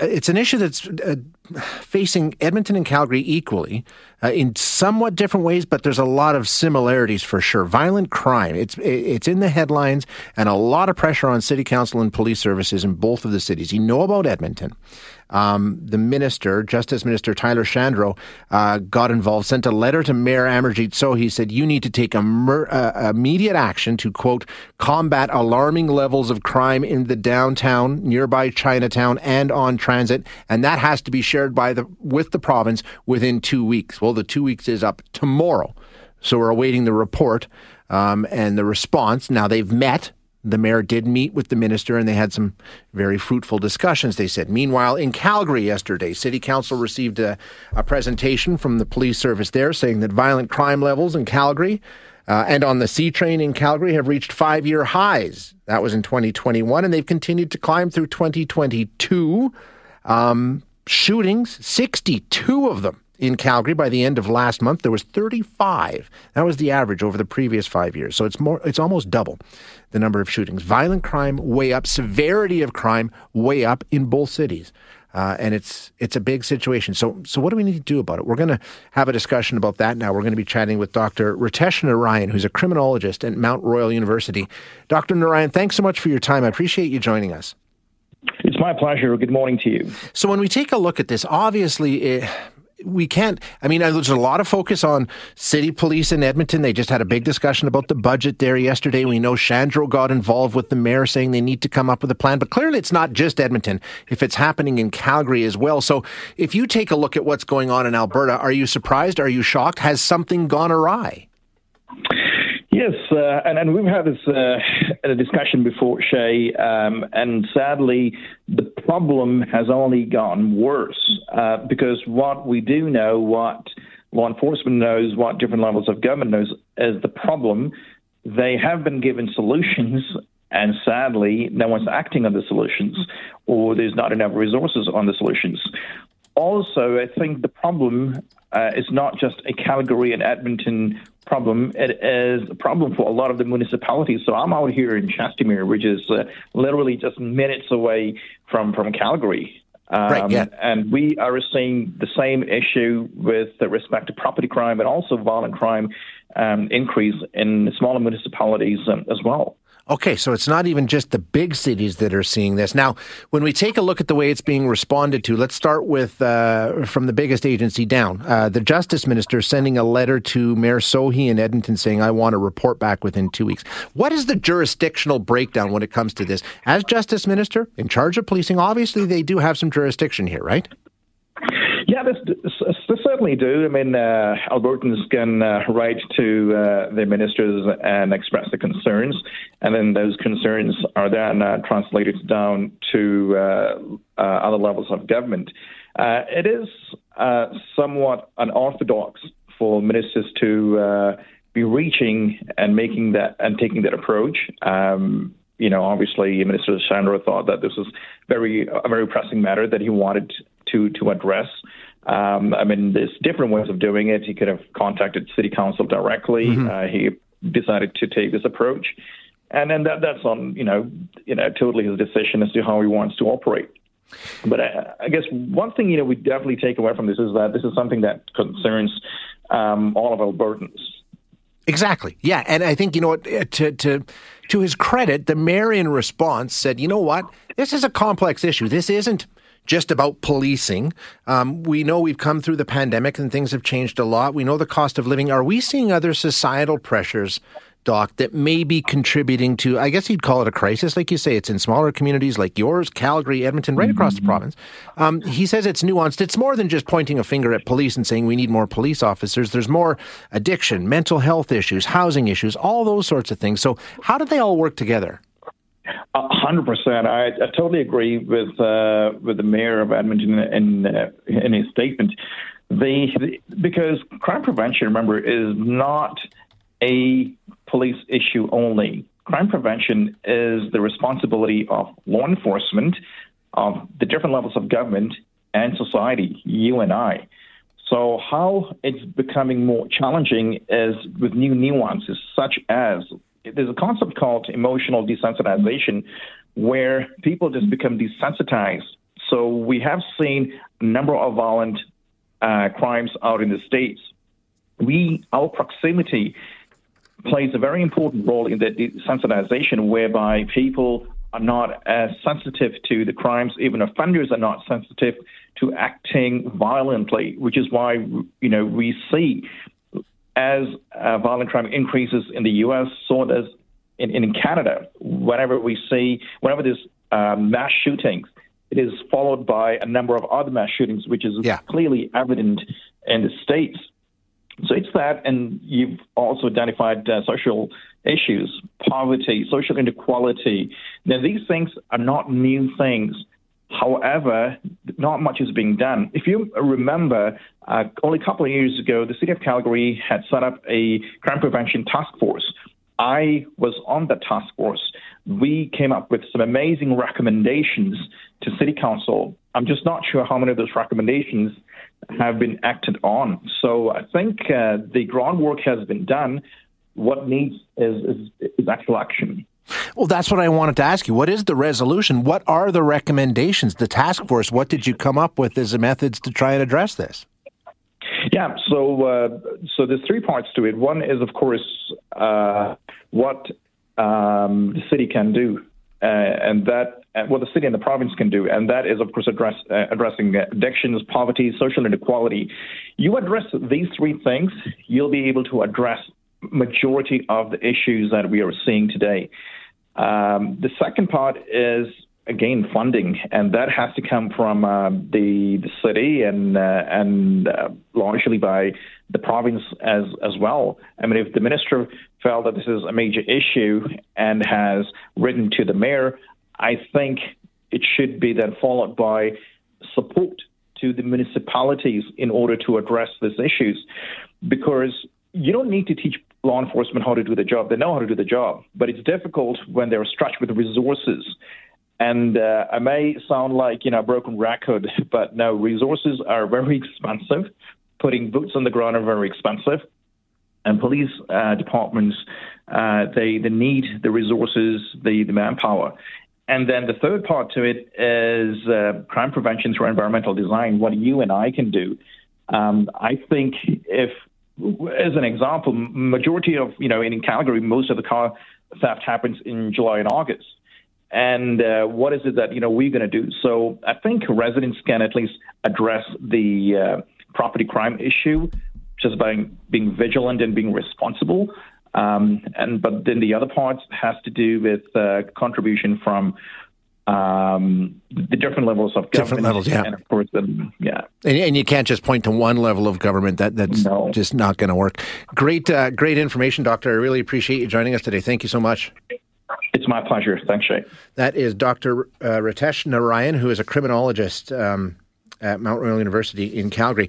it's an issue that's uh, facing Edmonton and Calgary equally uh, in somewhat different ways, but there's a lot of similarities for sure. Violent crime, it's it's in the headlines, and a lot of pressure on city council and police services in both of the cities. You know about Edmonton. Um, the minister, Justice Minister Tyler Shandro, uh, got involved, sent a letter to Mayor Amarjeet Sohi, He said you need to take uh, immediate action to, quote, combat alarming levels of crime in the downtown, nearby Chinatown, and on transit, and that has to be shared by the with the province within two weeks. Well, the two weeks is up tomorrow, so we're awaiting the report um, and the response. Now they've met the mayor did meet with the minister and they had some very fruitful discussions, they said. Meanwhile, in Calgary yesterday, City Council received a, a presentation from the police service there saying that violent crime levels in Calgary uh, and on the C train in Calgary have reached five year highs. That was in 2021, and they've continued to climb through 2022. Um, shootings, 62 of them in Calgary by the end of last month there was 35 that was the average over the previous 5 years so it's more it's almost double the number of shootings violent crime way up severity of crime way up in both cities uh, and it's it's a big situation. So so what do we need to do about it? We're going to have a discussion about that now. We're going to be chatting with Dr. Ritesh Narayan, who's a criminologist at Mount Royal University. Dr. Narayan, thanks so much for your time. I appreciate you joining us. It's my pleasure. Good morning to you. So when we take a look at this, obviously. It, we can't. I mean, there's a lot of focus on city police in Edmonton. They just had a big discussion about the budget there yesterday. We know Shandro got involved with the mayor saying they need to come up with a plan, but clearly it's not just Edmonton. If it's happening in Calgary as well. So if you take a look at what's going on in Alberta, are you surprised? Are you shocked? Has something gone awry? Yes, uh, and, and we've had this uh, discussion before, Shay, um, and sadly, the problem has only gotten worse uh, because what we do know, what law enforcement knows, what different levels of government knows, is the problem. They have been given solutions, and sadly, no one's acting on the solutions, or there's not enough resources on the solutions. Also, I think the problem uh, is not just a Calgary and Edmonton problem. It is a problem for a lot of the municipalities. So I'm out here in Chestermere, which is uh, literally just minutes away from, from Calgary. Um, right, yeah. And we are seeing the same issue with respect to property crime and also violent crime um, increase in smaller municipalities um, as well. Okay, so it's not even just the big cities that are seeing this. Now, when we take a look at the way it's being responded to, let's start with uh, from the biggest agency down. Uh, the Justice Minister sending a letter to Mayor Sohi in Edmonton saying, I want a report back within two weeks. What is the jurisdictional breakdown when it comes to this? As Justice Minister in charge of policing, obviously they do have some jurisdiction here, right? Yeah, this, certainly do. I mean, uh, Albertans can uh, write to uh, the ministers and express the concerns, and then those concerns are then uh, translated down to uh, uh, other levels of government. it is somewhat unorthodox for ministers to be reaching and making that and taking that approach. Um, you know, obviously, Minister Shandro thought that this was very a very pressing matter that he wanted to to address. Um, I mean, there's different ways of doing it. He could have contacted City Council directly. Mm-hmm. Uh, he decided to take this approach, and then that, that's on you know you know totally his decision as to how he wants to operate. But I, I guess one thing you know we definitely take away from this is that this is something that concerns um, all of Albertans. Exactly. Yeah, and I think you know what to to to his credit, the mayor in response said, "You know what? This is a complex issue. This isn't." Just about policing. Um, we know we've come through the pandemic and things have changed a lot. We know the cost of living. Are we seeing other societal pressures, Doc, that may be contributing to, I guess you'd call it a crisis? Like you say, it's in smaller communities like yours, Calgary, Edmonton, right mm-hmm. across the province. Um, he says it's nuanced. It's more than just pointing a finger at police and saying we need more police officers. There's more addiction, mental health issues, housing issues, all those sorts of things. So, how do they all work together? Hundred percent. I, I, totally agree with uh, with the mayor of Edmonton in uh, in his statement. The, because crime prevention, remember, is not a police issue only. Crime prevention is the responsibility of law enforcement, of the different levels of government and society, you and I. So, how it's becoming more challenging is with new nuances, such as there's a concept called emotional desensitization where people just become desensitized So we have seen a number of violent uh, crimes out in the states. We our proximity plays a very important role in the desensitization, whereby people are not as sensitive to the crimes, even offenders are not sensitive to acting violently, which is why you know we see as uh, violent crime increases in the U.S., so does in, in Canada. Whenever we see, whenever there's uh, mass shootings, it is followed by a number of other mass shootings, which is yeah. clearly evident in the states. So it's that, and you've also identified uh, social issues, poverty, social inequality. Now, these things are not new things. However, not much is being done. If you remember, uh, only a couple of years ago, the city of Calgary had set up a crime prevention task force. I was on the task force. We came up with some amazing recommendations to city council. I'm just not sure how many of those recommendations have been acted on. So I think uh, the groundwork has been done. What needs is, is, is actual action. Well, that's what I wanted to ask you. What is the resolution? What are the recommendations? The task force, what did you come up with as methods to try and address this? Yeah, so uh, so there's three parts to it. One is, of course, uh, what um, the city can do, uh, and that uh, what the city and the province can do, and that is, of course, address, uh, addressing addictions, poverty, social inequality. You address these three things, you'll be able to address majority of the issues that we are seeing today. Um, the second part is again funding, and that has to come from uh, the the city and uh, and uh, largely by the province as as well. I mean, if the minister felt that this is a major issue and has written to the mayor, I think it should be then followed by support to the municipalities in order to address these issues, because you don't need to teach law enforcement how to do the job. They know how to do the job, but it's difficult when they're stretched with resources. And uh, I may sound like you know a broken record, but no, resources are very expensive. Putting boots on the ground are very expensive, and police uh, departments uh, they they need the resources, the the manpower. And then the third part to it is uh, crime prevention through environmental design. What you and I can do. Um, I think if as an example, majority of you know in Calgary, most of the car theft happens in July and August. And uh, what is it that you know we're going to do? So I think residents can at least address the uh, property crime issue just by being vigilant and being responsible. Um, and but then the other part has to do with uh, contribution from um, the different levels of government. Different levels, yeah. And of course, yeah. And, and, you can't just point to one level of government. That that's no. just not going to work. Great, uh, great information, Doctor. I really appreciate you joining us today. Thank you so much. It's my pleasure. Thanks, Shay. That is Dr. Uh, Ritesh Narayan, who is a criminologist um, at Mount Royal University in Calgary.